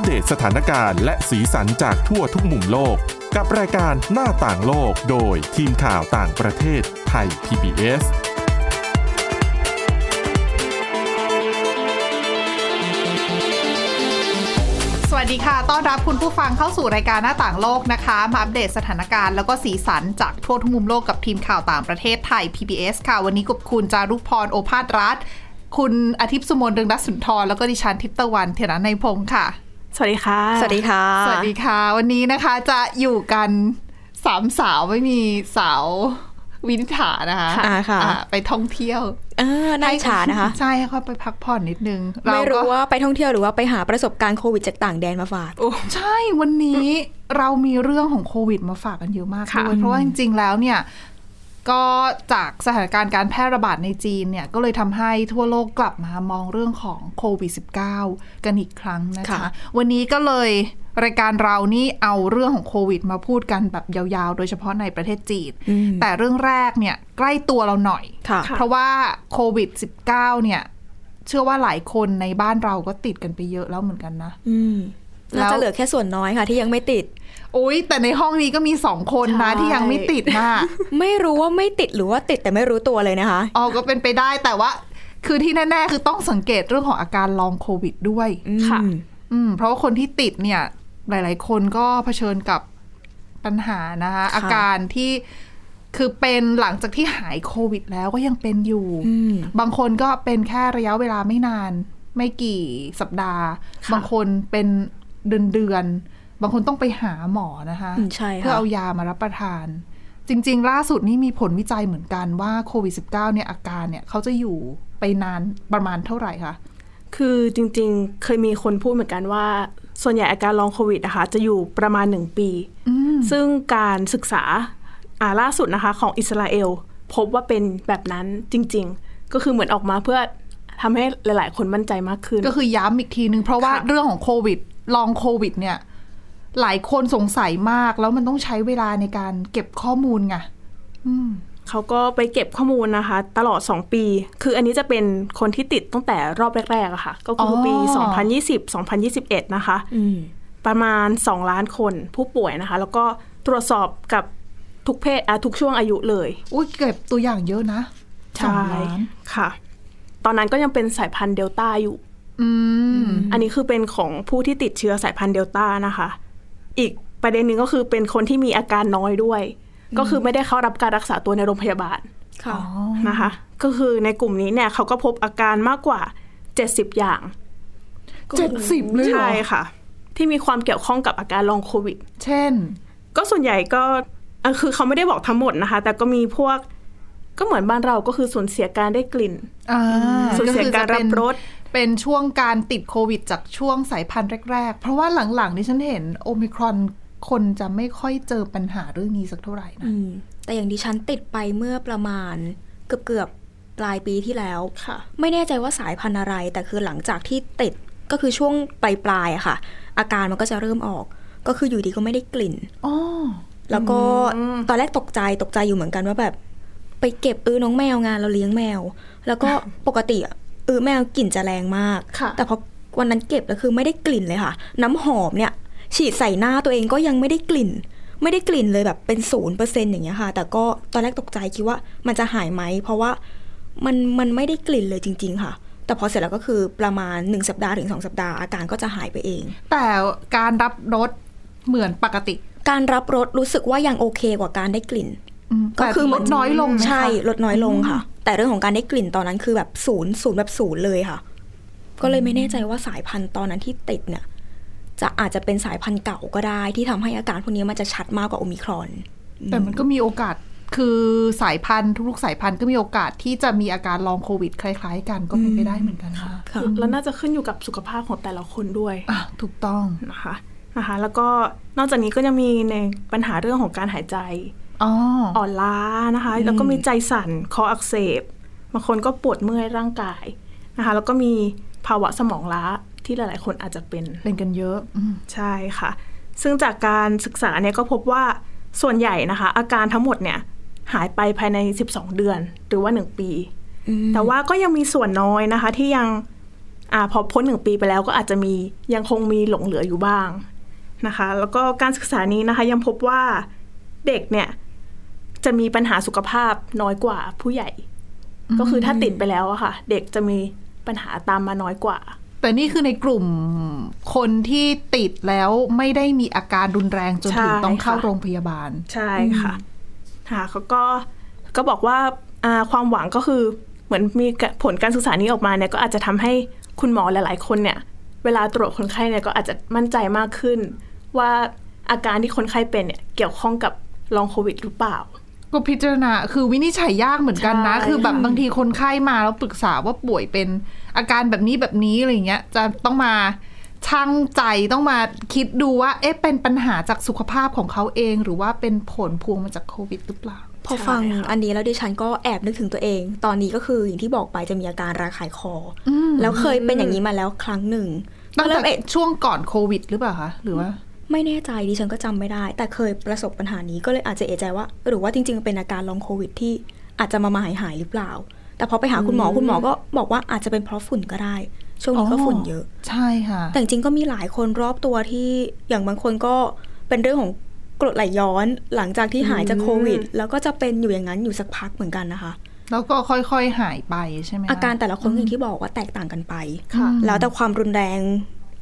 ปเดตสถานการณ์และสีสันจากทั่วทุกมุมโลก กับรายการหน้าต่างโลกโดยทีมข่าวต่างประเทศไทย PBS สวัสดีค่ะ ต้อนรับคุณผู้ฟังเข้าสู่รายการหน้าต่างโลกนะคะ มาอัปเดตสถานการณ์แล้วก็สีสันจากทั่วทุกมุมโลกกับทีมข่าวต่างประเทศไทย PBS ค่ะ วันนี้กับคุณจารุพรโอภาสรัฐ คุณอาทิตย์สุมนเรืองรัศนทร แล้วก็ดิฉันทิพตะวันเทระในพงค์ค่ะ สวัสดีค่ะ สวัสดีค่ะ สวัสดีค่ะ วันนี้นะคะจะอยู่กันสามสาวไม่มีสาววินิษฐานะคะอ่าค่ะอ่าไปท่องเที่ยวเออน่าอิจฉานะคะ ใช่ให้เขาไปพักผ่อนนิดนึง ไม่เก็รู้ว่าไปท่องเที่ยวหรือว่าไปหาประสบการณ์โควิดจากต่างแดนมาฝากโอ้ใช่วันนี้เรามีเรื่องของโควิดมาฝากกันเยอะมากค่ะด้วยเพราะว่าจริงๆแล้วเนี่ย ก็จากสถานการณ์การแพร่ระบาดในจีนเนี่ย ก็เลยทำให้ทั่วโลกกลับมามองเรื่องของโควิด -19 กันอีกครั้งนะคะค่ะวันนี้ก็เลยรายการเรานี่เอาเรื่องของโควิด มาพูดกันแบบยาวๆ โดยเฉพาะในประเทศจีนอืมแต่เรื่องแรกเนี่ยใกล้ตัวเราหน่อยค่ะเพราะว่าโควิด -19 เนี่ย เชื่อว่าหลายคนในบ้านเราก็ติดกันไปเยอะแล้วเหมือนกันนะอืมแล้น่าวจะเหลือแค่ส่วนน้อยค่ะ ที่ยังไม่ติด อุ้ยแต่ในห้องนี้ก็มีสองคนนะใช่ที่ยังไม่ติดนะไม่รู้ว่าไม่ติดหรือว่าติดแต่ไม่รู้ตัวเลยนะคะอ๋อก็เป็นไปได้แต่ว่า คือที่แน่ๆคือต้องสังเกตเรื่องของอาการลองโควิดด้วยค่ะอืมอืมเพราะว่าคนที่ติดเนี่ย หลาย ๆ คนก็เผชิญกับปัญหานะคะอาการที่คือเป็นหลังจากที่หายโควิดแล้วก็ยังเป็นอยู่อืมบางคนก็เป็นแค่ระยะเวลาไม่นาน ไม่กี่สัปดาห์ค่ะบางคนเป็นเดือนเดือนๆ บางคนต้องไปหาหมอนะคะอืมใช่ค่ะเพื่อเอายามารับประทาน จริง ๆ ล่าสุดนี่มีผลวิจัยเหมือนกันว่าโควิด -19 เนี่ยอาการเนี่ยเขาจะอยู่ไปนานประมาณเท่าไหร่คะคือจริง ๆ เคยมีคนพูดเหมือนกันว่า ส่วนใหญ่อาการลองโควิดนะคะจะอยู่ประมาณหนึ่งปีอืมซึ่งการศึกษาอ่าล่าสุดนะคะของอิสราเอล พบว่าเป็นแบบนั้นจริง ๆ ก็คือเหมือนออกมาเพื่อทำให้หลาย ๆ คนมั่นใจมากขึ้น ก็คือย้ำอีกทีนึง เพราะว่าค่ะเรื่องของโควิดลองโควิดเนี่ย หลายคนสงสัยมาก แล้วมันต้องใช้เวลาในการเก็บข้อมูลไงอืมเขาก็ไปเก็บข้อมูลนะคะ ตลอด 2 ปี คืออันนี้จะเป็นคนที่ติดตั้งแต่รอบแรกๆอะค่ะ ก็คือออปี 2020-2021 นะคะอืมประมาณ 2 ล้านคนผู้ป่วยนะคะ แล้วก็ตรวจสอบกับทุกเพศอะทุกช่วงอายุเลยอุ้ยเก็บตัวอย่างเยอะนะสองล้านค่ะ ตอนนั้นก็ยังเป็นสายพันธุ์เดลต้าอยู่อืมอันนี้คือเป็นของผู้ที่ติดเชื้อสายพันธุ์เดลต้านะคะ อีกประเด็นหนึ่งก็คือเป็นคนที่มีอาการน้อยด้วย ก็คือไม่ได้เข้ารับการรักษาตัวในโรงพยาบาลค่ะนะคะ ก็คือในกลุ่มนี้เนี่ยเขาก็พบอาการมากกว่า70อย่างเจ็ดสิบเลยเหรอใช่ค่ะ ที่มีความเกี่ยวข้องกับอาการลองโควิด เช่น ก็ส่วนใหญ่ก็เอ่อคือเขาไม่ได้บอกทั้งหมดนะคะ แต่ก็มีพวกก็เหมือนบ้านเราก็คือสูญเสียการได้กลิ่นอ่าสูญเสียคือการจะรัเป็นบรส เป็นช่วงการติดโควิด จากช่วงสายพันธุ์แรก ๆ เพราะว่าหลังๆที่ฉันเห็นโอมิครอนคนจะไม่ค่อยเจอปัญหาเรื่องนี้สักเท่าไหร่นะอืมแต่อย่างดิฉันติดไปเมื่อประมาณเกือบเกือบๆปลายปีที่แล้วค่ะ ไม่แน่ใจว่าสายพันธุ์อะไร แต่คือหลังจากที่ติดก็คือช่วงปลายปลายๆอะค่ะ อาการมันก็จะเริ่มออก ก็คืออยู่ดีก็ไม่ได้กลิ่นอ๋อแล้วก็ตอนแรกตกใจตกใจอยู่เหมือนกันว่าแบบ ไปเก็บอื้อน้องแมวงานเราเลี้ยงแมว แล้วก็ปกติ อะอื้อแมวกลิ่นจะแรงมากค่ะแต่พอวันนั้นเก็บแล้วคือไม่ได้กลิ่นเลยค่ะ น้ำหอมเนี่ย ฉีดใส่หน้าตัวเองก็ยังไม่ได้กลิ่น ไม่ได้กลิ่นเลยแบบเป็นศูนย์เปอร์เซ็นต์อย่างเงี้ยค่ะ แต่ก็ตอนแรกตกใจคิดว่ามันจะหายไหม เพราะว่ามันมันไม่ได้กลิ่นเลยจริง ๆ ค่ะ แต่พอเสร็จแล้วก็คือประมาณหนึ่งสัปดาห์ถึงสองสัปดาห์อาการก็จะหายไปเอง แต่การรับรสเหมือนปกติ การรับรสรู้สึกว่ายังโอเคกว่าการได้กลิ่นอืมก็คือแต่ลดน้อยลงไหมคะใช่ลดน้อยลงค่ะ แต่เรื่องของการได้กลิ่นตอนนั้นคือแบบศูนย์ศูนย์แบบศูนย์เลยค่ะ ก็เลยไม่แน่ใจว่าสายพันธุ์ตอนนั้นที่ติดเนี่ยจะอาจจะเป็นสายพันธุ์เก่าก็ได้ ที่ทำให้อาการพวกนี้มันจะชัดมากกว่าโอมิครอน แต่มันก็มีโอกาสคือสายพันธุ์ทุกๆสายพันธุ์ก็มีโอกาสที่จะมีอาการลองโควิด คล้าย ๆ กันก็เป็นไปได้เหมือนกันค่ะค่ะแล้วน่าจะขึ้นอยู่กับสุขภาพของแต่ละคนด้วยอะถูกต้องนะคะนะคะ แล้วก็นอกจากนี้ก็ยังมีในปัญหาเรื่องของการหายใจ อ๋ออ่อนล้านะคะ แล้วก็มีใจสั่นคออักเสบบางคนก็ปวดเมื่อยร่างกายนะคะ แล้วก็มีภาวะสมองล้าที่หลาย ๆ คนอาจจะเป็นเป็นกันเยอะอืมใช่ค่ะ ซึ่งจากการศึกษาเนี่ยก็พบว่าส่วนใหญ่นะคะ อาการทั้งหมดเนี่ยหายไปภายใน 12 เดือน หรือว่า 1 ปี แต่ว่าก็ยังมีส่วนน้อยนะคะ ที่ยังอ่าพอพ้นหนึ่งปีไปแล้วก็อาจจะมียังคงมีหลงเหลืออยู่บ้างนะคะ แล้วก็การศึกษานี้นะคะ ยังพบว่าเด็กเนี่ย จะมีปัญหาสุขภาพน้อยกว่าผู้ใหญ่ ก็คือถ้าติดไปแล้วอะค่ะ เด็กจะมีปัญหาตามมาน้อยกว่า แต่นี่คือในกลุ่มคนที่ติดแล้วไม่ได้มีอาการรุนแรงจนถึงใช่ต้องเข้าค่ะโรงพยาบาล ใช่ค่ะค่ะเขาก็ก็บอกว่าอ่าความหวังก็คือเหมือนมีผลการศึกษานี้ออกมาเนี่ยก็อาจจะทำให้คุณหมอหลาย ๆ คนเนี่ย เวลาตรวจคนไข้เนี่ยก็อาจจะมั่นใจมากขึ้น ว่าอาการที่คนไข้เป็นเนี่ยเกี่ยวข้องกับลองโควิดหรือเปล่า ก็พิจารณาคือวินิจฉัยยากเหมือนกันนะใช่คือแบบค่ะบางทีคนไข้มาแล้วปรึกษาว่าป่วยเป็นอาการแบบนี้แบบนี้อะไรเงี้ย จะต้องมาช่างใจต้องมาคิดดูว่าเอ๊ะเป็นปัญหาจากสุขภาพของเขาเอง หรือว่าเป็นผลพวงมาจากโควิดหรือเปล่าพอฟังใช่ค่ะอันนี้แล้วดิฉันก็แอบนึกถึงตัวเอง ตอนนี้ก็คืออย่างที่บอกไปจะมีอาการระคายคออมแล้วเคยเป็นอย่างนี้มาแล้วครั้งหนึ่งตั้งเริ่แต่มเอะช่วงก่อนโควิดหรือเปล่าคะหรือว่า ไม่แน่ใจดิฉันก็จำไม่ได้ แต่เคยประสบปัญหานี้ก็เลยอาจจะเอะใจว่า หรือว่าจริง ๆ เป็นอาการลองโควิดที่อาจจะมามาหายหายๆหรือเปล่า แต่พอไปหาคุณหมอคุณหมอก็บอกว่าอาจจะเป็นเพราะฝุ่นก็ได้ ช่วงนี้ก็ฝุ่นเยอะ ใช่ค่ะ แต่จริงๆก็มีหลายคนรอบตัวที่อย่างบางคนก็เป็นเรื่องของกรดไหลย้อนหลังจากที่หายจากโควิด แล้วก็จะเป็นอยู่อย่างนั้นอยู่สักพักเหมือนกันนะคะ แล้วก็ค่อยๆหายไปใช่ไหมคะอาการแต่ละคนอย่างที่บอกว่าแตกต่างกันไปค่ะแล้วแต่ความรุนแรง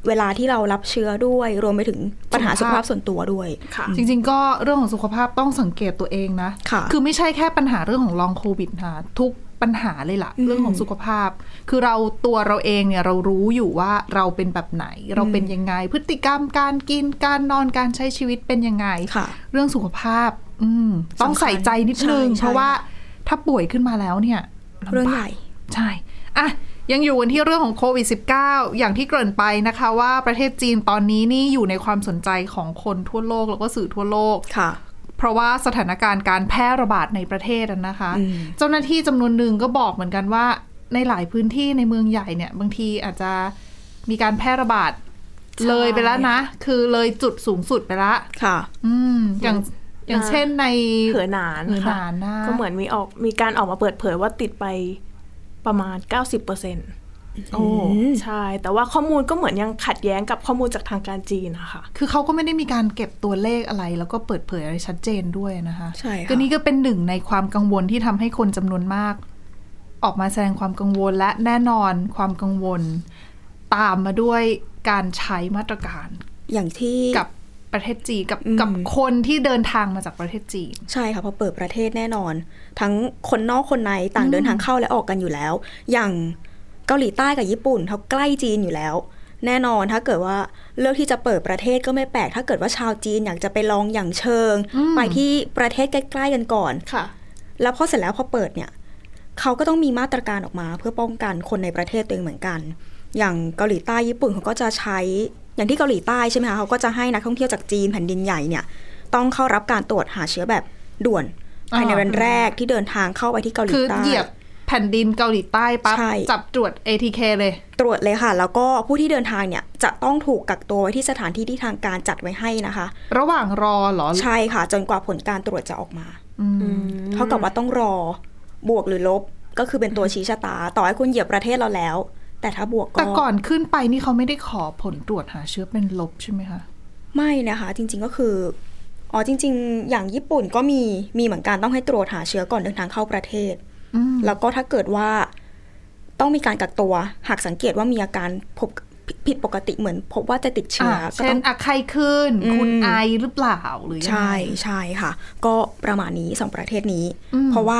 เวลาที่เรารับเชื้อด้วย รวมไปถึงปัญหาสุสุขขภาภาพพส่วนตัวด้วยค่ะจริง ๆ ก็เรื่องของสุขภาพต้องสังเกตตัวเองนะค่ะคือไม่ใช่แค่ปัญหาเรื่องของลองโควิดค่ะทุกปัญหาเลยล่ะอืมเรื่องของสุขภาพ คือเราตัวเราเองเนี่ยเรารู้อยู่ว่าเราเป็นแบบไหน เราเป็นยังไง พฤติกรรมการกินการนอนการใช้ชีวิตเป็นยังไงค่ะเรื่องสุขภาพอืมต้องใส่ใจนิดนึงใช่ใช่เพราะว่าถ้าป่วยขึ้นมาแล้วเนี่ยลำบากเรื่องใหญ่ใช่อะ ยังอยู่กันที่เรื่องของโควิด -19 อย่างที่เกริ่นไปนะคะว่าประเทศจีนตอนนี้นี่อยู่ในความสนใจของคนทั่วโลกแล้วก็สื่อทั่วโลกค่ะ เพราะว่าสถานการณ์การแพร่ระบาดในประเทศอะนะคะอืมเจ้าหน้าที่จำนวนหนึ่งก็บอกเหมือนกันว่า ในหลายพื้นที่ในเมืองใหญ่เนี่ย บางทีอาจจะมีการแพร่ระบาดใช่เลยไปแล้วนะ คือเลยจุดสูงสุดไปละค่ะ อืมอย่างอย่างเช่นในเหอหนานเหอหค่ะนานนะก็เหมือนมีออกมีการออกมาเปิดเผยว่าติดไป ประมาณ 90%เปอร์เซ็นต์โอ้ใช่ แต่ว่าข้อมูลก็เหมือนยังขัดแย้งกับข้อมูลจากทางการจีนนะคะ คือเขาก็ไม่ได้มีการเก็บตัวเลขอะไร แล้วก็เปิดเผยอะไรชัดเจนด้วยนะคะใช่ค่ะก็นี่ก็เป็นหนึ่งในความกังวลที่ทำให้คนจำนวนมาก ออกมาแสดงความกังวลและแน่นอนความกังวล ตามมาด้วยการใช้มาตรการ อย่างที่กับ ประเทศจีนกับอืมกับคนที่เดินทางมาจากประเทศจีน ใช่ค่ะพอเปิดประเทศแน่นอน ทั้งคนนอกคนในต่างเดินทางเข้าและออกกันอยู่แล้ว อย่างเกาหลีใต้กับญี่ปุ่นเขาใกล้จีนอยู่แล้ว แน่นอนถ้าเกิดว่าเลือกที่จะเปิดประเทศก็ไม่แปลก ถ้าเกิดว่าชาวจีนอยากจะไปลองอย่างเชิงอืมไปที่ประเทศใกล้ๆกันก่อนค่ะ แล้วพอเสร็จแล้วพอเปิดเนี่ยเขาก็ต้องมีมาตรการออกมาเพื่อป้องกันคนในประเทศตัวเองเหมือนกัน อย่างเกาหลีใต้ญี่ปุ่นเขาก็จะใช้ อย่างที่เกาหลีใต้ใช่ไหมคะเขาก็จะให้นักท่องเที่ยวจากจีนแผ่นดินใหญ่เนี่ย ต้องเข้ารับการตรวจหาเชื้อแบบด่วนภายในอ่าวันแรกที่เดินทางเข้าไปที่เกาหลีคือใต้เหยียบแผ่นดินเกาหลีใต้ปั๊บใช่จับตรวจ ATK เลย ตรวจเลยค่ะ แล้วก็ผู้ที่เดินทางเนี่ยจะต้องถูกกักตัวไว้ที่สถานที่ที่ทางการจัดไว้ให้นะคะ ระหว่างรอเหรอ ใช่ค่ะ จนกว่าผลการตรวจจะออกมาอืมเท่ากับว่าต้องรอบวกหรือลบก็คือเป็นตัวชี้ชะตา ต่อให้คุณเหยียบประเทศเราแล้ว แต่ถ้าบวกก็แต่ก่อนขึ้นไปนี่เขาไม่ได้ขอผลตรวจหาเชื้อเป็นลบใช่ไหมคะ ไม่นะคะ จริง ๆก็คืออ๋อจริง ๆ อย่างญี่ปุ่นก็มีมีเหมือนกันต้องให้ตรวจหาเชื้อก่อนเดินทางเข้าประเทศอืมแล้วก็ถ้าเกิดว่าต้องมีการกักตัว หากสังเกตว่ามีอาการพบผิดปกติเหมือนพบว่าจะติดเชื้ออะก็เช่ต้นองอะไข้ขึ้นอืมคุณไอหรือเปล่าหรือยังไงใช่ใช่ค่ะ ก็ประมาณนี้สองประเทศนี้อืมเพราะว่า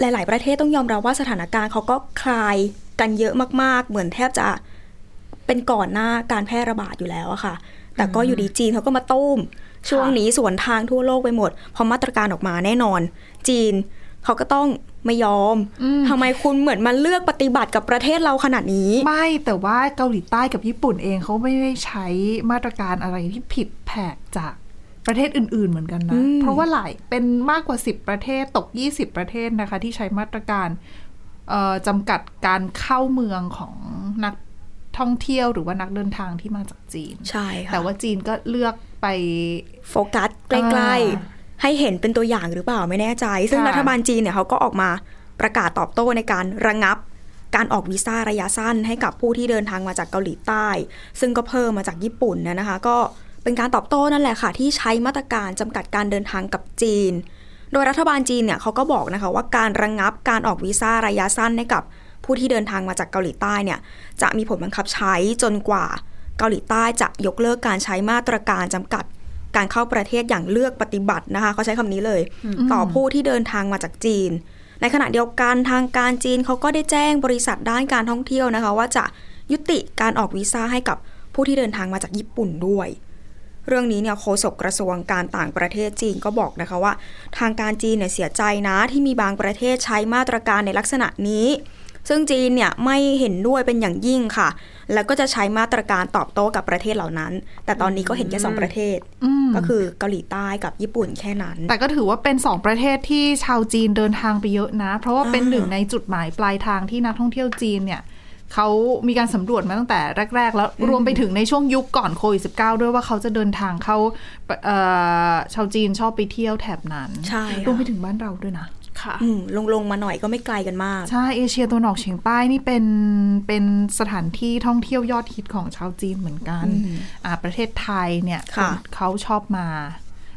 หลาย ๆ ประเทศต้องยอมรับว่าสถานการณ์เขาก็คลาย กันเยอะมากๆ เหมือนแทบจะเป็นก่อนหน้าการแพร่ระบาดอยู่แล้วอะค่ะ แต่ก็อยู่ดีจีนเขาก็มาตุ้ม ช่วงนี้สวนทางทั่วโลกไปหมด พอมาตรการออกมาแน่นอน จีนเขาก็ต้องไม่ยอมอืมทำไมคุณเหมือนมาเลือกปฏิบัติกับประเทศเราขนาดนี้ ไม่แต่ว่าเกาหลีใต้กับญี่ปุ่นเองเขาไม่ได้ใช้มาตรการอะไรที่ผิดแผกจากประเทศอื่น ๆ เหมือนกันนะอืมเพราะว่าหลายเป็นมากกว่า 10 ประเทศตก 20 ประเทศนะคะ ที่ใช้มาตรการเอ่อ จำกัดการเข้าเมืองของนักท่องเที่ยวหรือว่านักเดินทางที่มาจากจีน ใช่ค่ะ แต่ว่าจีนก็เลือกไปโฟกัสใกล้อ่าๆให้เห็นเป็นตัวอย่างหรือเปล่าไม่แน่ใจ ซึ่งค่ะรัฐบาลจีนเนี่ยเขาก็ออกมาประกาศตอบโต้ในการระงับ การออกวีซ่าระยะสั้นให้กับผู้ที่เดินทางมาจากเกาหลีใต้ ซึ่งก็เพิ่มมาจากญี่ปุ่นนะนะคะ ก็เป็นการตอบโต้นั่นแหละค่ะ ที่ใช้มาตรการจำกัดการเดินทางกับจีน โดยรัฐบาลจีนเนี่ยเขาก็บอกนะคะว่าการระงงับการออกวีซ่าระยะสั้นให้กับผู้ที่เดินทางมาจากเกาหลีใต้เนี่ยจะมีผลบังคับใช้จนกว่าเกาหลีใต้จะยกเลิกการใช้มาตรการจำกัดการเข้าประเทศอย่างเลือกปฏิบัตินะคะเขาใช้คำนี้เลย ต่อผู้ที่เดินทางมาจากจีน ในขณะเดียวกันทางการจีนเขาก็ได้แจ้งบริษัทด้านการท่องเที่ยวนะคะ ว่าจะยุติการออกวีซ่าให้กับผู้ที่เดินทางมาจากญี่ปุ่นด้วย เรื่องนี้เนี่ยโฆษกกระทรวงการต่างประเทศจีนก็บอกนะคะว่า ทางการจีนเนี่ยเสียใจนะที่มีบางประเทศใช้มาตรการในลักษณะนี้ ซึ่งจีนเนี่ยไม่เห็นด้วยเป็นอย่างยิ่งค่ะ แล้วก็จะใช้มาตรการตอบโต้กับประเทศเหล่านั้น แต่ตอนนี้ก็เห็นแค่สองประเทศอืมก็คือเกาหลีใต้กับญี่ปุ่นแค่นั้น แต่ก็ถือว่าเป็นสองประเทศที่ชาวจีนเดินทางไปเยอะนะ เพราะว่าเป็นอ่าหนึ่งในจุดหมายปลายทางที่นักท่องเที่ยวจีนเนี่ย เขามีการสำรวจมาตั้งแต่แรก ๆ แล้วรวมไปถึงในช่วงยุคก่อนโควิด -19 ด้วยว่าเขาจะเดินทางเข้าเอ่อชาวจีนชอบไปเที่ยวแถบนั้นใช่รวมไปค่ะถึงบ้านเราด้วยนะค่ะอืมลงลงมาหน่อยก็ไม่ไกลกันมาก ใช่ เอเชียตะวันออกเฉียงใต้นี่เป็นเป็นสถานที่ท่องเที่ยวยอดฮิตของชาวจีนเหมือนกันอืมอ่า ประเทศไทยเนี่ยค่ะนเขาชอบมา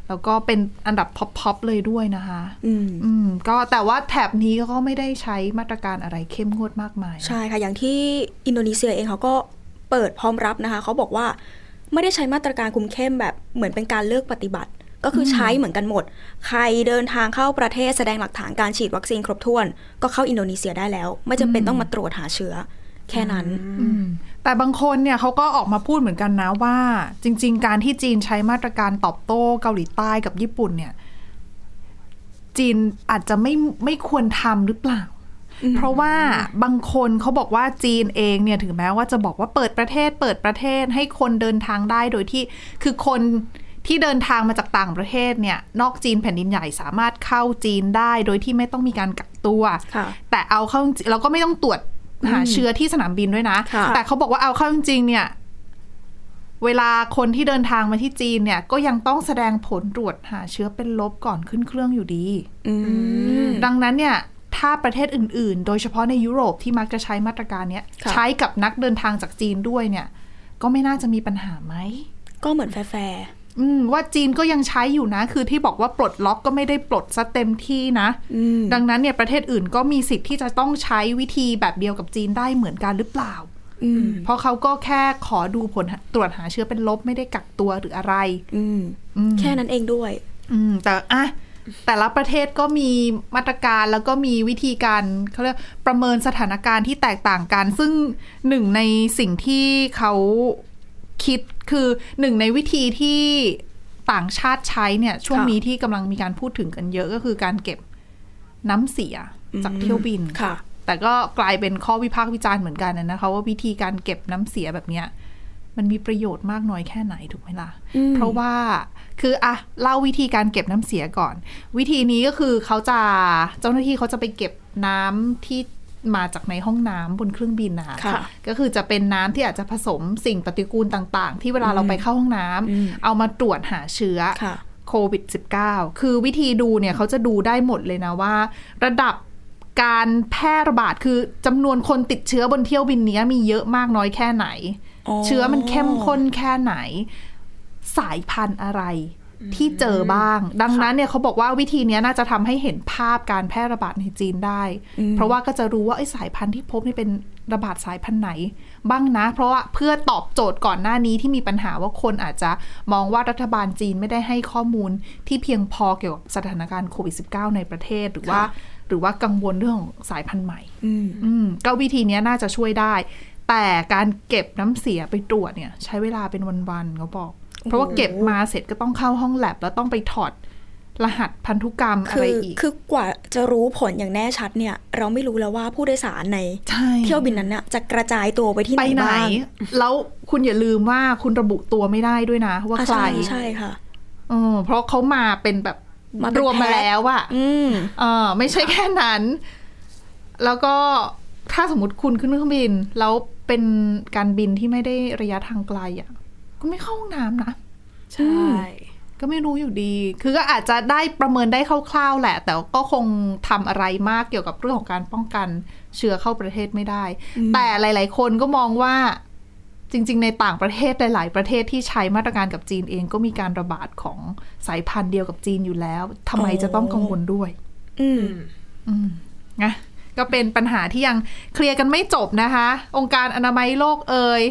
แล้วก็เป็นอันดับพ็อปๆเลยด้วยนะคะอืมอืมก็แต่ว่าแถบนี้ก็ไม่ได้ใช้มาตรการอะไรเข้มงวดมากมายนะใช่ค่ะ อย่างที่อินโดนีเซียเองเขาก็เปิดพร้อมรับนะคะ เขาบอกว่าไม่ได้ใช้มาตรการคุมเข้มแบบเหมือนเป็นการเลือกปฏิบัติ ก็คือใช้เหมือนกันหมด ใครเดินทางเข้าประเทศแสดงหลักฐานการฉีดวัคซีนครบถ้วน ก็เข้าอินโดนีเซียได้แล้ว ไม่จำเป็นต้องมาตรวจหาเชื้อ แค่นั้นอืมแต่บางคนเนี่ยเขาก็ออกมาพูดเหมือนกันนะว่า จริง ๆ การที่จีนใช้มาตรการตอบโต้เกาหลีใต้กับญี่ปุ่นเนี่ย จีนอาจจะไม่ไม่ควรทำหรือเปล่า เพราะว่าบางคนเขาบอกว่าจีนเองเนี่ยถึงแม้ว่าจะบอกว่าเปิดประเทศ เปิดประเทศให้คนเดินทางได้โดยที่คือคนที่เดินทางมาจากต่างประเทศเนี่ย นอกจีนแผ่นดินใหญ่สามารถเข้าจีนได้ โดยที่ไม่ต้องมีการกักตัวค่ะแต่เอาเข้าจริงเราก็ไม่ต้องตรวจ หาเชื้อที่สนามบินด้วยนะค่ะแต่เขาบอกว่าเอาเข้าจริงๆเนี่ย เวลาคนที่เดินทางมาที่จีนเนี่ย ก็ยังต้องแสดงผลตรวจหาเชื้อเป็นลบก่อนขึ้นเครื่องอยู่ดีอืมดังนั้นเนี่ย ถ้าประเทศอื่น ๆ โดยเฉพาะในยุโรปที่มักจะใช้มาตรการเนี้ยค่ะใช้กับนักเดินทางจากจีนด้วยเนี่ย ก็ไม่น่าจะมีปัญหาไหมก็เหมือนแฟร์อืม ว่าจีนก็ยังใช้อยู่นะ คือที่บอกว่าปลดล็อกก็ไม่ได้ปลดซะเต็มที่นะๆอืมดังนั้นเนี่ยประเทศอื่นก็มีสิทธิ์ที่จะต้องใช้วิธีแบบเดียวกับจีนได้เหมือนกันหรือเปล่าอืมเพราะเขาก็แค่ขอดูผลตรวจหาเชื้อเป็นลบไม่ได้กักตัวหรืออะไรอืมอืมแค่นั้นเองด้วย อืม แต่อะแต่ละประเทศก็มีมาตรการแล้วก็มีวิธีการเขาเรียกประเมินสถานการณ์ที่แตกต่างกัน ซึ่งหนึ่งในสิ่งที่เขาคิด คือหนึ่งในวิธีที่ต่างชาติใช้เนี่ย ช่วงค่ะนี้ที่กำลังมีการพูดถึงกันเยอะก็คือการเก็บน้ำเสียจากเที่ยวบินค่ะ แต่ก็กลายเป็นข้อวิพากษ์วิจารณ์เหมือนกันนะคะ ว่าวิธีการเก็บน้ำเสียแบบเนี้ยมันมีประโยชน์มากน้อยแค่ไหนถูกไหมล่ะอืมเพราะว่าคืออะเล่าวิธีการเก็บน้ำเสียก่อน วิธีนี้ก็คือเขาจะเจ้าหน้าที่เขาจะไปเก็บน้ำที่ มาจากในห้องน้ำบนเครื่องบินนะคะค่ะก็คือจะเป็นน้ำที่อาจจะผสมสิ่งปฏิกูลต่างๆ ที่เวลาเราไปเข้าห้องน้ำอืมเอามาตรวจหาเชื้อค่ะโควิด -19 คือวิธีดูเนี่ยเขาจะดูได้หมดเลยนะว่า ระดับการแพร่ระบาดคือจำนวนคนติดเชื้อบนเที่ยวบินเนี้ยมีเยอะมากน้อยแค่ไหนอ๋อเชื้อมันเข้มข้นแค่ไหน สายพันธุ์อะไร ที่เจอบ้าง ดังนั้นเนี่ยเขาบอกว่าวิธีเนี้ยน่าจะทำให้เห็นภาพการแพร่ระบาดในจีนได้อืมเพราะว่าก็จะรู้ว่าไอ้สายพันธุ์ที่พบนี่เป็นระบาดสายพันธุ์ไหน บ้างนะ เพราะว่าเพื่อตอบโจทย์ก่อนหน้านี้ที่มีปัญหาว่าคนอาจจะมองว่ารัฐบาลจีนไม่ได้ให้ข้อมูลที่เพียงพอเกี่ยวกับสถานการณ์โควิด -19 ในประเทศหรือว่า หรือว่ากังวลเรื่องของสายพันธุ์ใหม่อืมอืมก็วิธีเนี้ยน่าจะช่วยได้ แต่การเก็บน้ำเสียไปตรวจเนี่ย ใช้เวลาเป็นวันๆเขาบอก เพราะว่าเก็บมาเสร็จก็ต้องเข้าห้องแลบแล้วต้องไปถอดรหัสพันธุกรรมอะคืไรออีก คือกว่าจะรู้ผลอย่างแน่ชัดเนี่ย เราไม่รู้แล้วว่าผู้โดยสารในใช่เที่ยวบินนั้นน่ะจะกระจายตัวไปที่ไหไปนไหนบ้างแล้วคุณอย่าลืมว่าคุณระบุตัวไม่ได้ด้วยนะ ว่าอะใครใช่ใช่ค่ะเออเพราะเขามาเป็นแบบมาเป็นรวมมาแพ็คแล้วอะอืมเออไม่ใช่แค่นั้น แล้วก็ถ้าสมมติคุณขึ้นเครื่องบิน แล้วเป็นการบินที่ไม่ได้ระยะทางไกลอะ ก็ไม่เข้าห้องน้ำนะใช่ ก็ไม่รู้อยู่ดี คือก็อาจจะได้ประเมินได้คร่าวๆแหละ แต่ก็คงทำอะไรมากเกี่ยวกับเรื่องของการป้องกันเชื้อเข้าประเทศไม่ได้ แต่หลาย ๆ คนก็มองว่าจริง ๆ ในต่างประเทศหลาย ๆ ประเทศที่ใช้มาตรการกับจีนเองก็มีการระบาดของสายพันธุ์เดียวกับจีนอยู่แล้วทำไมจะต้องกังวลด้วย อืม อืมนะก็เป็นปัญหาที่ยังเคลียร์กันไม่จบนะคะ องค์การอนามัยโลกเอ่ย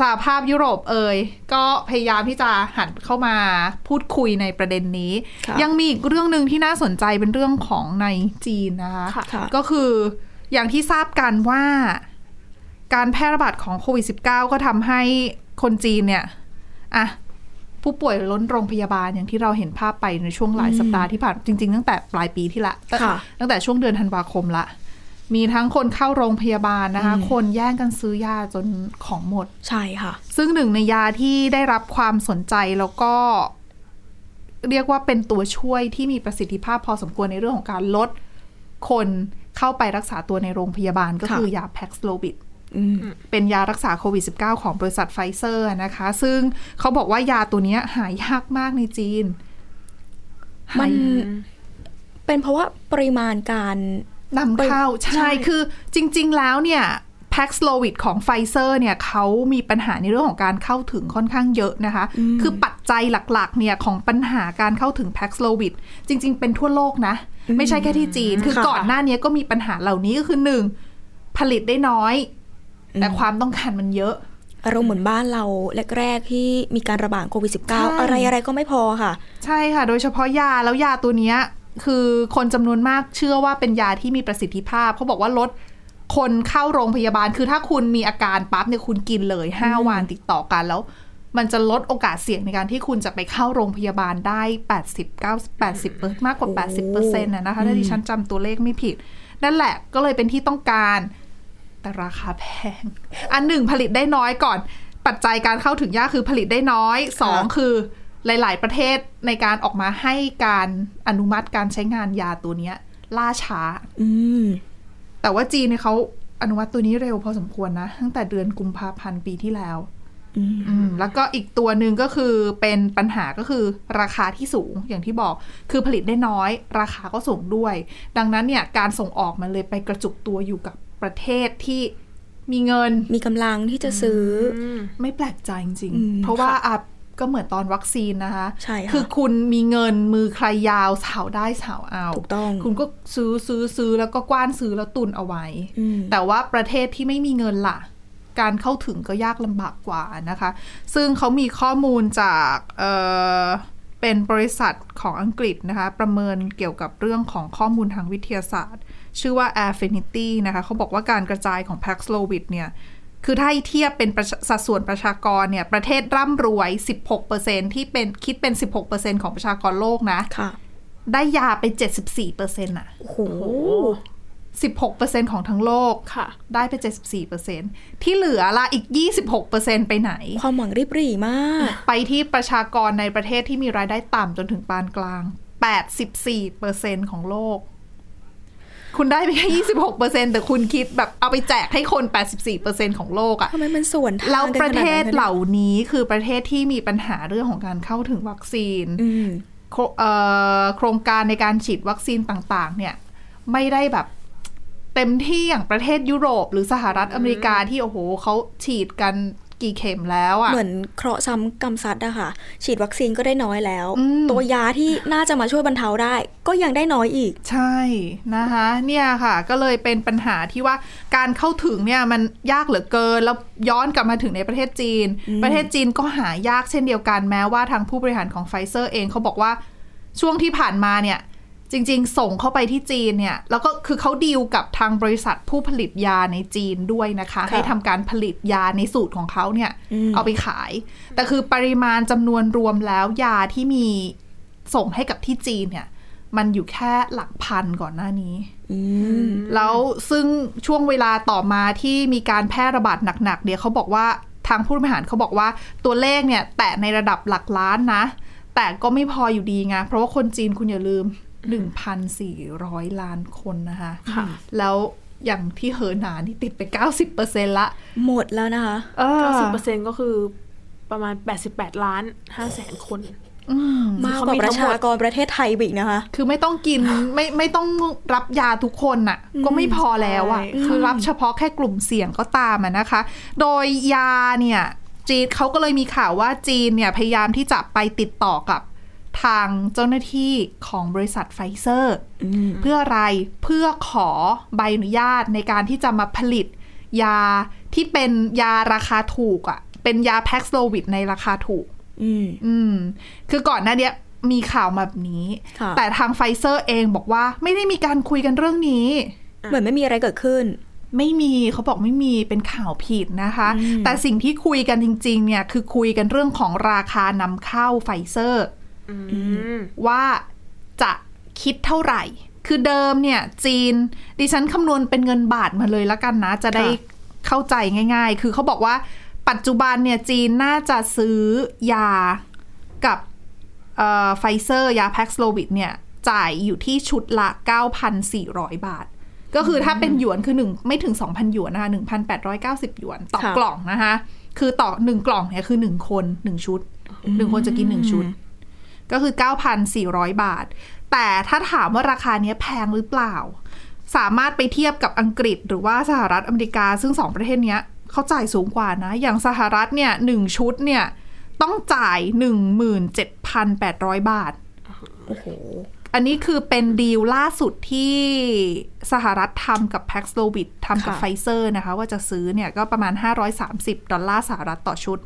สหภาพยุโรปเอ่ยก็พยายามที่จะหันเข้ามาพูดคุยในประเด็นนี้ค่ะยังมีอีกเรื่องหนึ่งที่น่าสนใจเป็นเรื่องของในจีนนะคะค่ะค่ะก็คืออย่างที่ทราบกันว่าการแพร่ระบาดของโควิด -19 ก็ทำให้คนจีนเนี่ยอะผู้ป่วยล้นโรงพยาบาลอย่างที่เราเห็นภาพไปในช่วงหลายสัปดาห์ที่ผ่านจริง ๆ ตั้งแต่ปลายปีที่ละค่ะตั้งแต่ช่วงเดือนธันวาคมละ มีทั้งคนเข้าโรงพยาบาลนะคะ คนแย่งกันซื้อยาจนของหมด ใช่ค่ะ ซึ่งหนึ่งในยาที่ได้รับความสนใจแล้วก็ เรียกว่าเป็นตัวช่วยที่มีประสิทธิภาพพอสมควรในเรื่องของการลดคนเข้าไปรักษาตัวในโรงพยาบาลก็ค่ะคือยาแพ็กสโลบิดอืมเป็นยารักษาโควิด -19 ของบริษัทไฟเซอร์นะคะ ซึ่งเขาบอกว่ายาตัวเนี้ยหายากมากในจีน มันหายากเป็นเพราะว่าปริมาณการ นำเข้าใช่ใช่คือจริง ๆ แล้วเนี่ย Paxlovid ของไฟเซอร์เนี่ยเขามีปัญหาในเรื่องของการเข้าถึงค่อนข้างเยอะนะคะ คือปัจจัยหลักๆเนี่ยของปัญหาการเข้าถึง Paxlovid จริง ๆ เป็นทั่วโลกนะ ไม่ใช่แค่ที่จีน คือค่ะก่อนหน้านี้ก็มีปัญหาเหล่านี้ก็คือหนึ่งผลิตได้น้อย แต่ความต้องการมันเยอะอารมณ์เหมือนบ้านเราแรก ๆ ที่มีการระบาดโควิดใช่ -19 อะไรอะไรก็ไม่พอค่ะ ใช่ค่ะ โดยเฉพาะยาแล้วยาตัวเนี้ย คือคนจำนวนมากเชื่อว่าเป็นยาที่มีประสิทธิภาพเขาบอกว่าลดคนเข้าโรงพยาบาล คือถ้าคุณมีอาการปั๊บเนี่ยคุณกินเลย5วันติดต่อกันแล้ว มันจะลดโอกาสเสี่ยงในการที่คุณจะไปเข้าโรงพยาบาลได้80 90 80เปอร์มากกว่า80เปอร์เซ็นต์นะคะถ้าดิฉันจำตัวเลขไม่ผิด นั่นแหละก็เลยเป็นที่ต้องการ แต่ราคาแพง อันหนึ่งผลิตได้น้อยก่อน ปัจจัยการเข้าถึงยากคือผลิตได้น้อยสองคือ หลาย ๆ ประเทศในการออกมาให้การอนุมัติการใช้งานยาตัวเนี้ย ล่าช้า อืมแต่ว่าจีนเนี่ยเขาอนุมัติตัวนี้เร็วพอสมควรนะ ตั้งแต่เดือนกุมภาพันธ์ปีที่แล้วอืมอืมแล้วก็อีกตัวหนึ่งก็คือเป็นปัญหาก็คือราคาที่สูงอย่างที่บอกคือผลิตได้น้อย ราคาก็สูงด้วย ดังนั้นเนี่ยการส่งออกมันเลยไปกระจุกตัวอยู่กับประเทศที่มีเงินมีกำลังที่จะซื้ออไม่แปลกใจจริงอืมๆเพราะว่าอะ ก็เหมือนตอนวัคซีนนะคะใช่ค่ะคือคุณมีเงินมือใครยาวสาวได้สาวเอาถูกต้อง คุณก็ซื้อซื้อซื้อแล้วก็กว้านซื้อแล้วตุนเอาไว้อืมแต่ว่าประเทศที่ไม่มีเงินล่ะ การเข้าถึงก็ยากลำบากกว่านะคะ ซึ่งเขามีข้อมูลจากเอ่อเป็นบริษัทของอังกฤษนะคะ ประเมินเกี่ยวกับเรื่องของข้อมูลทางวิทยาศาสตร์ ชื่อว่า Affinity นะคะเขาบอกว่าการกระจายของ Paxlovid เนี่ย คือถ้าให้เทียบเป็นประชาสัดส่วนประชากรเนี่ย ประเทศร่ำรวย 16%ที่เป็นคิดเป็น 16%ของประชากรโลกนะค่ะได้ยาไป 74%น่ะ โอ้โหโอ้16%ของทั้งโลกค่ะ ได้ไป 74%ที่เหลือละอีก 26%ไปไหน ความหวังริบหรี่มาก ไปที่ประชากรในประเทศที่มีรายได้ต่ำจนถึงปานกลาง 84%ของโลก คุณได้ไปแค่26%แต่คุณคิดแบบเอาไปแจกให้คน84%ของโลกอะทำไมมันส่วนทางแล้วกันประเทศขนาดนั้นเหล่านี้คือประเทศที่มีปัญหาเรื่องของการเข้าถึงวัคซีนอืมโครเอ่อโครงการในการฉีดวัคซีนต่าง ๆ เนี่ย ไม่ได้แบบเต็มที่อย่างประเทศยุโรป หรือสหรัฐอเมริกาที่โอ้โหเขาฉีดกัน กี่เข็มแล้วอะ่ะ เหมือนเคราะห์ซ้ำกรรมซัดอะค่ะ ฉีดวัคซีนก็ได้น้อยแล้วอืมตัวยาที่น่าจะมาช่วยบรรเทาได้ ก็ยังได้น้อยอีก ใช่นะคะ เนี่ยค่ะ ก็เลยเป็นปัญหาที่ว่าการเข้าถึงเนี่ยมันยากเหลือเกิน แล้วย้อนกลับมาถึงในประเทศจีน ประเทศจีนก็หายากเช่นเดียวกันแม้ว่าทางผู้บริหารของไฟเซอร์เองเขาบอกว่าช่วงที่ผ่านมาเนี่ย จริง ๆ ส่งเข้าไปที่จีนเนี่ย แล้วก็คือเขาดีลกับทางบริษัทผู้ผลิตยาในจีนด้วยนะคะค่ะให้ทำการผลิตยาในสูตรของเขาเนี่ยอืมเอาไปขาย แต่คือปริมาณจำนวนรวมแล้วยาที่มีส่งให้กับที่จีนเนี่ย มันอยู่แค่หลักพันก่อนหน้านี้อืมแล้วซึ่งช่วงเวลาต่อมาที่มีการแพร่ระบาดหนักๆเนี่ยเขาบอกว่าทางผู้บริหารเขาบอกว่าตัวเลขเนี่ย แตะในระดับหลักล้านนะ แต่ก็ไม่พออยู่ดีไงเพราะว่าคนจีนคุณอย่าลืม 1,400 ล้านคนนะคะค่ะแล้วอย่างที่เหอหนานที่ติดไป 90%ละ หมดแล้วนะคะเออ90%ก็คือประมาณ 88 ล้าน5แสนคนอืมมากกว่าประชากรประเทศไทยอีกนะคะ คือไม่ต้องกินไม่ไม่ต้องรับยาทุกคนน่ะ ก็ไม่พอแล้วอะใช่คือรับเฉพาะแค่กลุ่มเสี่ยงก็ตามอะนะคะ โดยยาเนี่ย จีนเขาก็เลยมีข่าวว่าจีนเนี่ยพยายามที่จะไปติดต่อกับ ทางเจ้าหน้าที่ของบริษัทไฟเซอร์ เพื่ออะไรเพื่อขอใบอนุญาตในการที่จะมาผลิต ยาที่เป็นยาราคาถูกอะ่ะ เป็นยา Paxlovid ในราคาถูก อืมอืมคือก่อนหน้าเนี้ยมีข่าวมาแบบนี้ค่ะแต่ทางไฟเซอร์เองบอกว่าไม่ได้มีการคุยกันเรื่องนี้ เหมือนไม่มีอะไรเกิดขึ้น ไม่มีเขาบอกไม่มีเป็นข่าวผิดนะคะ แต่สิ่งที่คุยกันจริง ๆ เนี่ยคือคุยกันเรื่องของราคานำเข้าไฟเซอร์อืม ว่าจะคิดเท่าไหร่ คือเดิมเนี่ย จีน ดิฉันคำนวณเป็นเงินบาทมาเลยแล้วกันนะ จะได้ค่ะเข้าใจง่าย ๆ คือเขาบอกว่าปัจจุบันเนี่ย จีนน่าจะซื้อยากับไฟเซอร์ยา Paxlovid เนี่ย จ่ายอยู่ที่ชุดละ 9,400 บาท ก็คือถ้าเป็นหยวนคือหนึ่งไม่ถึง 2,000 หยวนนะคะ 1,890 หยวน ต่อค่ะกล่องนะคะ คือต่อหนึ่งกล่องเนี่ยคือหนึ่งคนหนึ่งชุดหนึ่งคนจะกินหนึ่งชุด ก็คือ 9,400 บาท แต่ถ้าถามว่าราคาเนี้ยแพงหรือเปล่า สามารถไปเทียบกับอังกฤษหรือว่าสหรัฐอเมริกา ซึ่งสองประเทศเนี้ยเขาจ่ายสูงกว่านะ อย่างสหรัฐเนี่ยหนึ่งชุดเนี่ยต้องจ่าย 17,800 บาท โอ้โห อันนี้คือเป็นดีลล่าสุดที่สหรัฐทำกับ p a x l o v i d ทำกับค่ะไฟเซอร์นะคะ ว่าจะซื้อเนี่ยก็ประมาณ 530 ดอลลาร์สหรัฐต่อชุด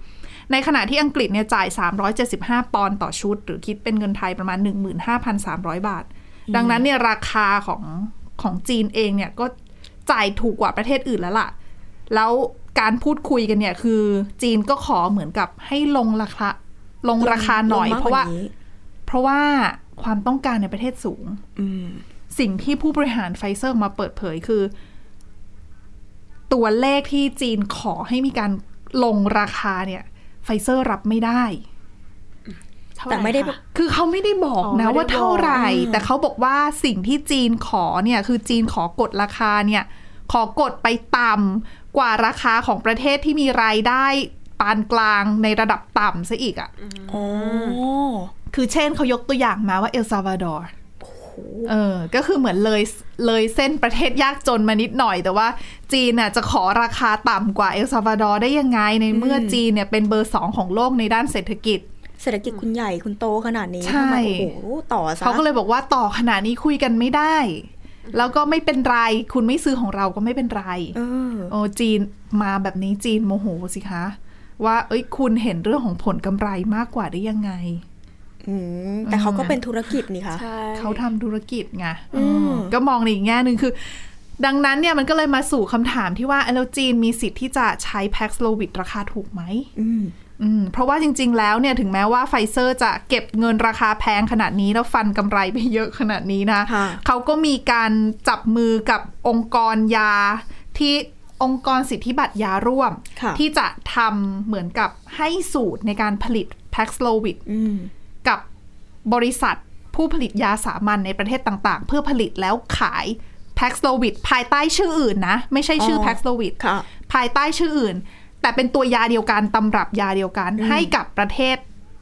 ในขณะที่อังกฤษเนี่ยจ่าย 375 ปอนด์ต่อชุด หรือคิดเป็นเงินไทยประมาณ 15,300 บาท ดังนั้นเนี่ยราคาของของจีนเองเนี่ยก็จ่ายถูกกว่าประเทศอื่นแล้วล่ะ แล้วการพูดคุยกันเนี่ยคือจีนก็ขอเหมือนกับให้ลงราคาลงราคาหน่อยลงมกเพราะว่ากนี้เพราะว่า ความต้องการในประเทศสูงอืมสิ่งที่ผู้บริหารไฟเซอร์มาเปิดเผยคือ ตัวเลขที่จีนขอให้มีการลงราคาเนี่ย ไฟเซอร์รับไม่ได้เท่าหแต่ร่ไม่ได้คะคือเขาไม่ได้บอกอ๋อนะไม่ได้ว่าเท่าไหร่บอกแต่เขาบอกว่าสิ่งที่จีนขอเนี่ย คือจีนขอกดราคาเนี่ย ขอกดไปต่ำกว่าราคาของประเทศที่มีรายได้ปานกลางในระดับต่ำซะอีกอะ่ะอ๋อ คือเช่นเขายกตัวอย่างมาว่าเอลซาวาดอร์เออ ก็คือเหมือนเลยเลยเส้นประเทศยากจนมานิดหน่อย แต่ว่าจีนน่ะจะขอราคาต่ำกว่าเอลซาวาดอร์ได้ยังไง ในเมื่ออมจีนเนี่ยเป็นเบอร์สองของโลกในด้านเศรษฐกิจ เศรษฐกิจคุณใหญ่คุณโตขนาดนี้ใช่ทำไมโอ้โหต่อซะเขาก็เลยบอกว่าต่อขนาดนี้คุยกันไม่ได้ แล้วก็ไม่เป็นไร คุณไม่ซื้อของเราก็ไม่เป็นไรเออโอ้จีนมาแบบนี้จีนโมโหสิคะ ว่า เอ้ยคุณเห็นเรื่องของผลกำไรมากกว่าได้ยังไงอืม แต่เขาก็เป็นธุรกิจนี่คะใช่เขาทำธุรกิจไงอืมก็มองในอีกแง่หนึ่งคือ ดังนั้นเนี่ยมันก็เลยมาสู่คำถามที่ว่าเอ้ยแล้วจีนมีสิทธิ์ที่จะใช้ Paxlovid ราคาถูกไหมอืมอืมเพราะว่าจริง ๆ แล้วเนี่ยถึงแม้ว่าไฟเซอร์จะเก็บเงินราคาแพงขนาดนี้แล้วฟันกำไรไปเยอะขนาดนี้นะค่ะเขาก็มีการจับมือกับองค์กรยาที่องค์กรสิทธิบัตรยาร่วมค่ะที่จะทำเหมือนกับให้สูตรในการผลิตแพ็กโลวิดอืม กับบริษัทผู้ผลิตยาสามัญในประเทศต่างๆ เพื่อผลิตแล้วขายแพ็กโลวิดภายใต้ชื่ออื่นนะ ไม่ใช่ชื่ออแพ็กโลวิดค่ะภายใต้ชื่ออื่น แต่เป็นตัวยาเดียวกันตำรับยาเดียวกันให้กับประเทศ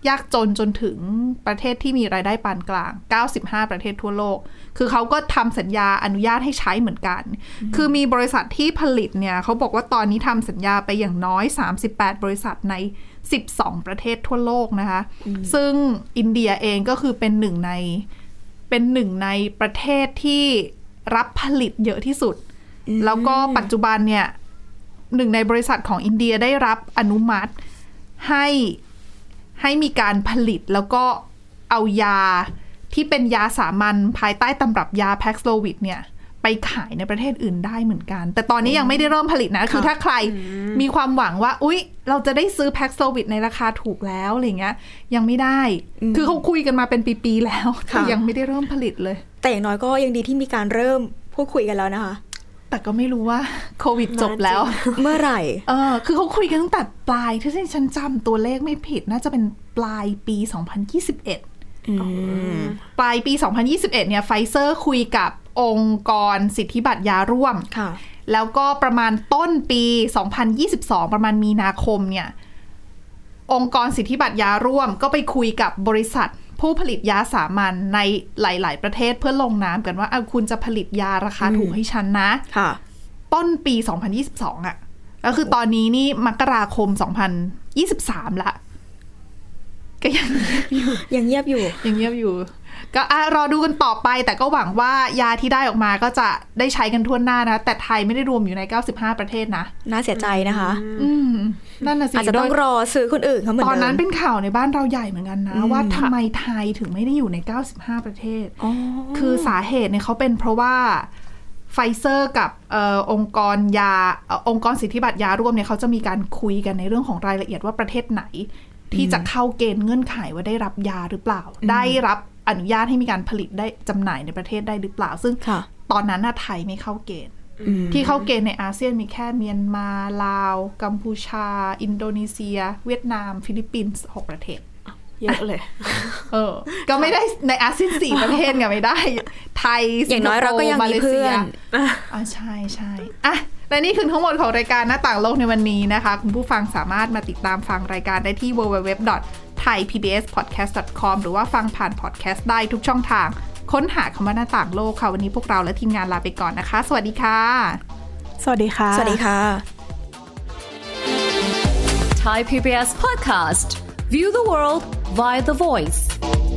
ยากจนจนถึงประเทศที่มีรายได้ปานกลาง 95 ประเทศทั่วโลก คือเขาก็ทำสัญญาอนุญาตให้ใช้เหมือนกัน คือมีบริษัทที่ผลิตเนี่ยเขาบอกว่าตอนนี้ทำสัญญาไปอย่างน้อย 38 บริษัทใน 12 ประเทศทั่วโลกนะคะ ซึ่งอินเดียเองก็คือเป็นหนึ่งใน เป็นหนึ่งในประเทศที่รับผลิตเยอะที่สุด แล้วก็ปัจจุบันเนี่ยหนึ่งในบริษัทของอินเดียได้รับอนุมัติให้ ให้มีการผลิตแล้วก็เอายาที่เป็นยาสามัญภายใต้ตำรับยาแพ็กโลวิดเนี่ย ไปขายในประเทศอื่นได้เหมือนกัน แต่ตอนนี้ยังไม่ได้เริ่มผลิตนะ คือถ้าใครมีความหวังว่า อุ๊ย เราจะได้ซื้อแพ็กโลวิดในราคาถูกแล้วอะไรเงี้ย ยังไม่ได้ คือเขาคุยกันมาเป็นปี ๆ แล้วแต่ค่ะยังไม่ได้เริ่มผลิตเลย แต่อย่างน้อยก็ยังดีที่มีการเริ่มพูดคุยกันแล้วนะคะ แต่ก็ไม่รู้ว่าโควิดจบแล้ว เมื่อไหร่ เออ คือเขาคุยกันตั้งแต่ปลายถ้าที่ฉันจำตัวเลขไม่ผิดน่าจะเป็นปลายปี 2021อืมปลายปี 2021 เนี่ยไฟเซอร์คุยกับองค์กรสิทธิบัตรยาร่วมค่ะแล้วก็ประมาณต้นปี 2022 ประมาณมีนาคมเนี่ย องค์กรสิทธิบัตรยาร่วม ก็ไปคุยกับบริษัท ผู้ผลิตยาสามัญในหลาย ๆ ประเทศเพื่อลงนามกันว่าเอาคุณจะผลิตยาราคาถูกให้ฉันนะค่ะต้นปี 2022อะก็คือตอนนี้นี่มกราคม 2023 ละ ก็ยังยังเงียบอยู่ ยังเงียบอยู่ ก็อะรอดูกันต่อไป แต่ก็หวังว่ายาที่ได้ออกมาก็จะได้ใช้กันทั่วหน้านะ แต่ไทยไม่ได้รวมอยู่ใน 95 ประเทศนะ น่าเสียใจนะคะ อืมนั่นน่ะสิอาจจะต้องโดยรอซื้อคนอื่นเขาเหมือนตอนเดิมนั้นเป็นข่าวในบ้านเราใหญ่เหมือนกันนะอืมว่าทำไมไทยถึงไม่ได้อยู่ใน 95 ประเทศอ๋อคือสาเหตุเนี่ยเขาเป็นเพราะว่าไฟเซอร์กับเออองค์กรยาเอ่อองค์กรสิทธิบัตรยาร่วมเนี่ยเขาจะมีการคุยกันในเรื่องของรายละเอียดว่าประเทศไหน ที่จะเข้าเกณฑ์เงื่อนไขว่าได้รับยาหรือเปล่า ได้รับ อนุญาตให้มีการผลิตได้จำหน่ายในประเทศได้หรือเปล่า ซึ่งค่ะตอนนั้นน่ะไทยไม่เข้าเกณฑ์อืมที่เข้าเกณฑ์ในอาเซียนมีแค่เมียนมา ลาว กัมพูชา อินโดนีเซีย เวียดนาม ฟิลิปปินส์หกประเทศ เยอะเลย เออ ก็ไม่ได้ในอาเซียนสี่ประเทศไงไม่ได้ ไทยอย่างน้อยเราก็ยังมีเพื่อนอ่าใช่ใช่อะและนี่คือทั้งหมดของรายการหน้าต่างโลกในวันนี้นะคะ คุณผู้ฟังสามารถมาติดตามฟังรายการได้ที่ www.thaipbspodcast.com หรือว่าฟังผ่านพอดแคสต์ได้ทุกช่องทาง ค้นหาคำว่าหน้าต่างโลกค่ะ วันนี้พวกเราและทีมงานลาไปก่อนนะคะ สวัสดีค่ะ สวัสดีค่ะ สวัสดีค่ะ Thai PBS podcast. View the world via The Voice.